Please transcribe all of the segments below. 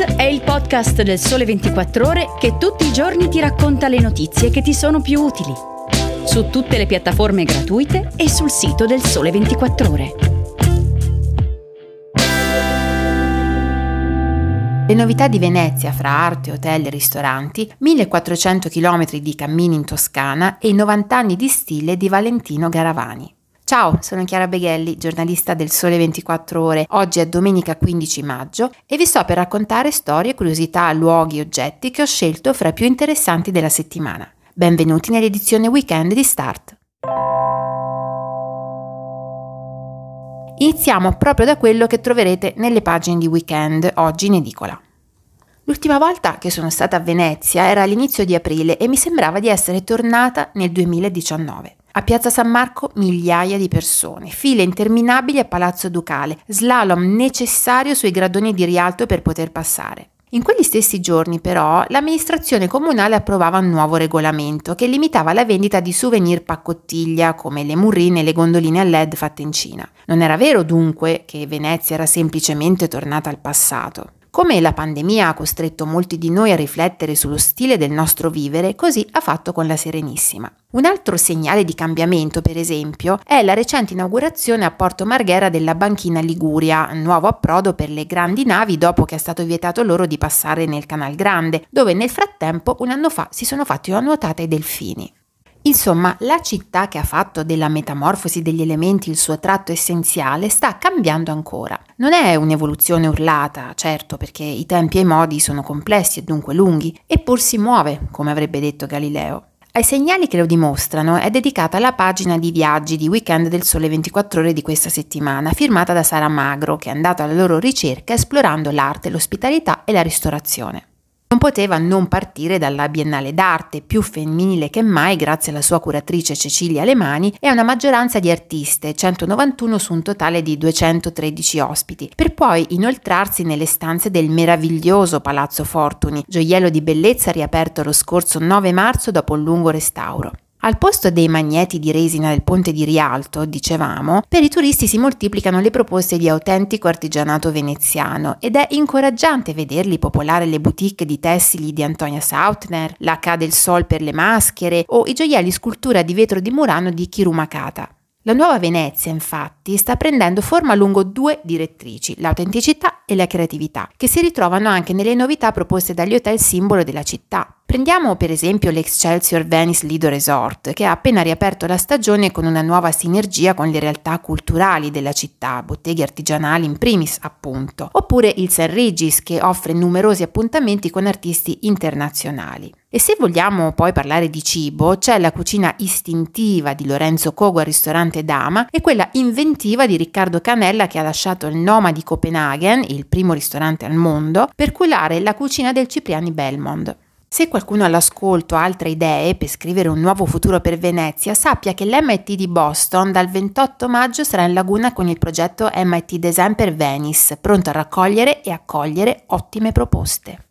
È il podcast del Sole 24 Ore che tutti i giorni ti racconta le notizie che ti sono più utili. Su tutte le piattaforme gratuite e sul sito del Sole 24 Ore. Le novità di Venezia fra arte, hotel e ristoranti, 1400 km di cammini in Toscana e 90 anni di stile di Valentino Garavani. Ciao, sono Chiara Beghelli, giornalista del Sole 24 Ore. Oggi è domenica 15 maggio e vi sto per raccontare storie, curiosità, luoghi e oggetti che ho scelto fra i più interessanti della settimana. Benvenuti nell'edizione weekend di Start. Iniziamo proprio da quello che troverete nelle pagine di weekend, oggi in edicola. L'ultima volta che sono stata a Venezia era all'inizio di aprile e mi sembrava di essere tornata nel 2019. A Piazza San Marco migliaia di persone, file interminabili a Palazzo Ducale, slalom necessario sui gradoni di rialto per poter passare. In quegli stessi giorni però l'amministrazione comunale approvava un nuovo regolamento che limitava la vendita di souvenir paccottiglia come le murrine e le gondoline a LED fatte in Cina. Non era vero dunque che Venezia era semplicemente tornata al passato. Come la pandemia ha costretto molti di noi a riflettere sullo stile del nostro vivere, così ha fatto con la Serenissima. Un altro segnale di cambiamento, per esempio, è la recente inaugurazione a Porto Marghera della banchina Liguria, nuovo approdo per le grandi navi dopo che è stato vietato loro di passare nel Canal Grande, dove nel frattempo un anno fa si sono fatti una nuotata ai delfini. Insomma, la città che ha fatto della metamorfosi degli elementi il suo tratto essenziale sta cambiando ancora. Non è un'evoluzione urlata, certo, perché i tempi e i modi sono complessi e dunque lunghi, eppur si muove, come avrebbe detto Galileo. Ai segnali che lo dimostrano è dedicata la pagina di viaggi di weekend del Sole 24 ore di questa settimana, firmata da Sara Magro, che è andata alla loro ricerca esplorando l'arte, l'ospitalità e la ristorazione. Non poteva non partire dalla Biennale d'arte, più femminile che mai grazie alla sua curatrice Cecilia Alemani e a una maggioranza di artiste, 191 su un totale di 213 ospiti, per poi inoltrarsi nelle stanze del meraviglioso Palazzo Fortuni, gioiello di bellezza riaperto lo scorso 9 marzo dopo un lungo restauro. Al posto dei magneti di resina del ponte di Rialto, dicevamo, per i turisti si moltiplicano le proposte di autentico artigianato veneziano ed è incoraggiante vederli popolare le boutique di tessili di Antonia Sautner, la Ca del Sol per le maschere o i gioielli scultura di vetro di Murano di Chirumakata. La nuova Venezia, infatti, sta prendendo forma lungo due direttrici, l'autenticità e la creatività, che si ritrovano anche nelle novità proposte dagli hotel simbolo della città. Prendiamo per esempio l'Excelsior Venice Lido Resort, che ha appena riaperto la stagione con una nuova sinergia con le realtà culturali della città, botteghe artigianali in primis appunto, oppure il St. Regis, che offre numerosi appuntamenti con artisti internazionali. E se vogliamo poi parlare di cibo, c'è la cucina istintiva di Lorenzo Cogo al ristorante Dama e quella inventiva di Riccardo Canella che ha lasciato il Noma di Copenaghen, il primo ristorante al mondo, per curare la cucina del Cipriani Belmont. Se qualcuno all'ascolto ha altre idee per scrivere un nuovo futuro per Venezia, sappia che l'MIT di Boston dal 28 maggio sarà in laguna con il progetto MIT Design per Venice, pronto a raccogliere e accogliere ottime proposte.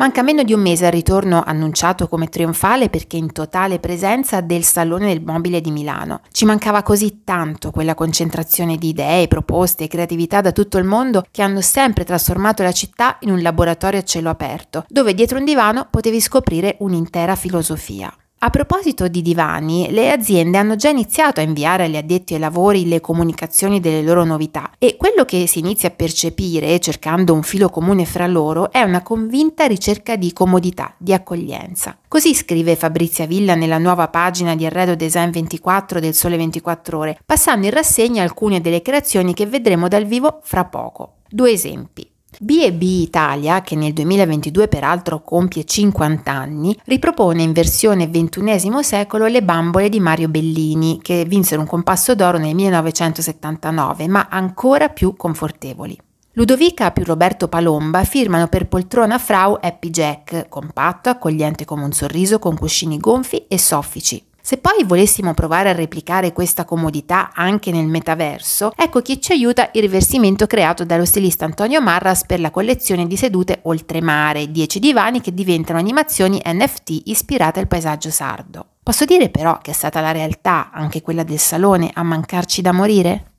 Manca meno di un mese al ritorno annunciato come trionfale perché in totale presenza del Salone del Mobile di Milano. Ci mancava così tanto quella concentrazione di idee, proposte e creatività da tutto il mondo che hanno sempre trasformato la città in un laboratorio a cielo aperto, dove dietro un divano potevi scoprire un'intera filosofia. A proposito di divani, le aziende hanno già iniziato a inviare agli addetti ai lavori le comunicazioni delle loro novità e quello che si inizia a percepire, cercando un filo comune fra loro, è una convinta ricerca di comodità, di accoglienza. Così scrive Fabrizia Villa nella nuova pagina di Arredo Design 24 del Sole 24 Ore, passando in rassegna alcune delle creazioni che vedremo dal vivo fra poco. Due esempi. B&B Italia, che nel 2022 peraltro compie 50 anni, ripropone in versione XXI secolo le bambole di Mario Bellini, che vinsero un compasso d'oro nel 1979, ma ancora più confortevoli. Ludovica più Roberto Palomba firmano per poltrona Frau Happy Jack, compatto, accogliente come un sorriso, con cuscini gonfi e soffici. Se poi volessimo provare a replicare questa comodità anche nel metaverso, ecco che ci aiuta il riversimento creato dallo stilista Antonio Marras per la collezione di sedute oltremare, 10 divani che diventano animazioni NFT ispirate al paesaggio sardo. Posso dire però che è stata la realtà, anche quella del salone, a mancarci da morire?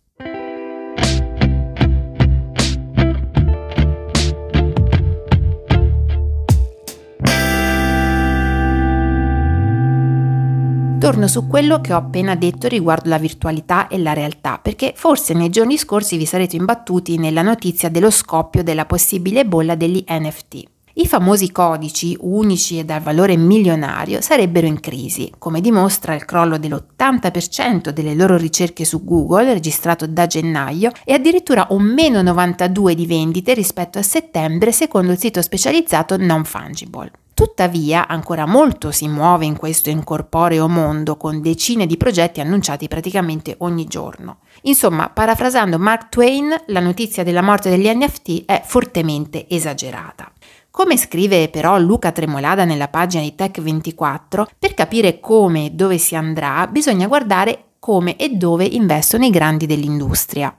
Torno su quello che ho appena detto riguardo la virtualità e la realtà, perché forse nei giorni scorsi vi sarete imbattuti nella notizia dello scoppio della possibile bolla degli NFT. I famosi codici, unici e dal valore milionario, sarebbero in crisi, come dimostra il crollo dell'80% delle loro ricerche su Google, registrato da gennaio, e addirittura un meno 92 di vendite rispetto a settembre, secondo il sito specializzato Non Fungible. Tuttavia, ancora molto si muove in questo incorporeo mondo, con decine di progetti annunciati praticamente ogni giorno. Insomma, parafrasando Mark Twain, la notizia della morte degli NFT è fortemente esagerata. Come scrive però Luca Tremolada nella pagina di Tech24, per capire come e dove si andrà bisogna guardare come e dove investono i grandi dell'industria.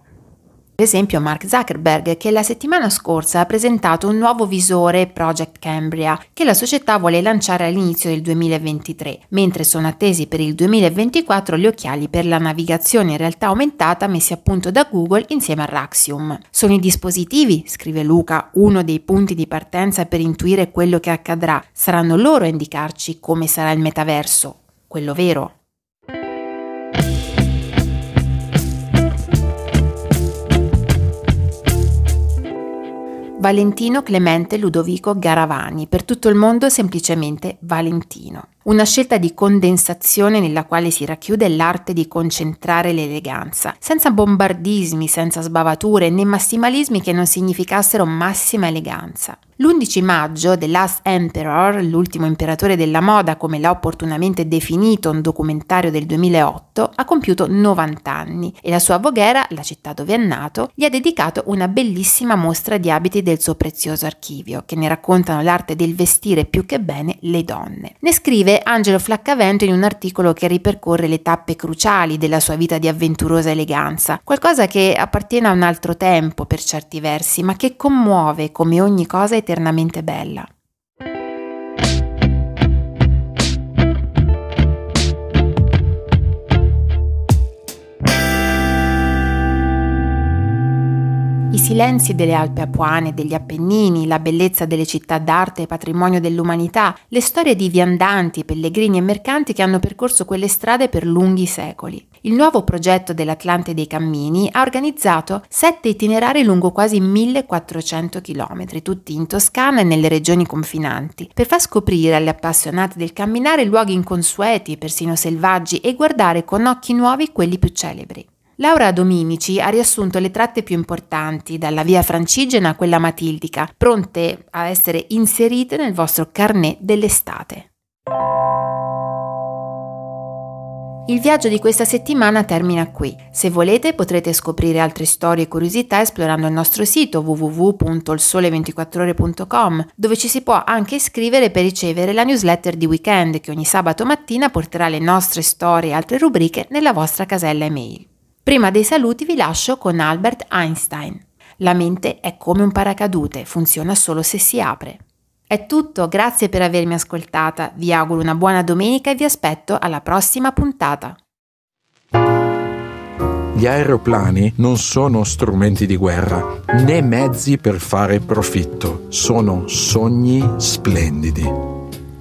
Per esempio Mark Zuckerberg che la settimana scorsa ha presentato un nuovo visore Project Cambria che la società vuole lanciare all'inizio del 2023, mentre sono attesi per il 2024 gli occhiali per la navigazione in realtà aumentata messi a punto da Google insieme a Raxium. Sono i dispositivi, scrive Luca, uno dei punti di partenza per intuire quello che accadrà. Saranno loro a indicarci come sarà il metaverso, quello vero. Valentino Clemente Ludovico Garavani, per tutto il mondo semplicemente Valentino. Una scelta di condensazione nella quale si racchiude l'arte di concentrare l'eleganza, senza bombardismi, senza sbavature né massimalismi che non significassero massima eleganza. L'11 maggio, The Last Emperor, l'ultimo imperatore della moda come l'ha opportunamente definito un documentario del 2008, ha compiuto 90 anni e la sua voghera, la città dove è nato, gli ha dedicato una bellissima mostra di abiti del suo prezioso archivio, che ne raccontano l'arte del vestire più che bene le donne. Ne scrive Angelo Flaccavento in un articolo che ripercorre le tappe cruciali della sua vita di avventurosa eleganza, qualcosa che appartiene a un altro tempo per certi versi, ma che commuove come ogni cosa eternamente bella. I silenzi delle Alpi Apuane, degli Appennini, la bellezza delle città d'arte e patrimonio dell'umanità, le storie di viandanti, pellegrini e mercanti che hanno percorso quelle strade per lunghi secoli. Il nuovo progetto dell'Atlante dei Cammini ha organizzato sette itinerari lungo quasi 1400 km, tutti in Toscana e nelle regioni confinanti, per far scoprire agli appassionati del camminare luoghi inconsueti, persino selvaggi, e guardare con occhi nuovi quelli più celebri. Laura Dominici ha riassunto le tratte più importanti, dalla via francigena a quella matildica, pronte a essere inserite nel vostro carnet dell'estate. Il viaggio di questa settimana termina qui. Se volete potrete scoprire altre storie e curiosità esplorando il nostro sito www.ilsole24ore.com dove ci si può anche iscrivere per ricevere la newsletter di weekend che ogni sabato mattina porterà le nostre storie e altre rubriche nella vostra casella email. Prima dei saluti vi lascio con Albert Einstein. La mente è come un paracadute, funziona solo se si apre. È tutto, grazie per avermi ascoltata, vi auguro una buona domenica e vi aspetto alla prossima puntata. Gli aeroplani non sono strumenti di guerra, né mezzi per fare profitto, sono sogni splendidi.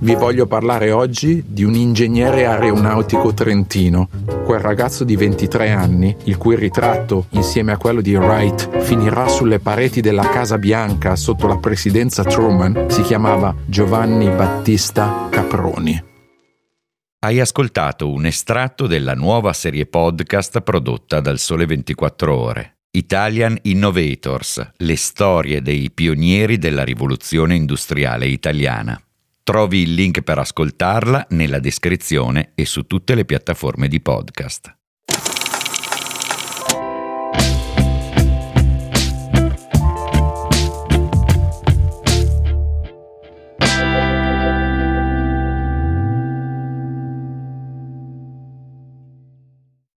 Vi voglio parlare oggi di un ingegnere aeronautico trentino, quel ragazzo di 23 anni, il cui ritratto, insieme a quello di Wright, finirà sulle pareti della Casa Bianca sotto la presidenza Truman, si chiamava Giovanni Battista Caproni. Hai ascoltato un estratto della nuova serie podcast prodotta dal Sole 24 Ore. Italian Innovators, le storie dei pionieri della rivoluzione industriale italiana. Trovi il link per ascoltarla nella descrizione e su tutte le piattaforme di podcast.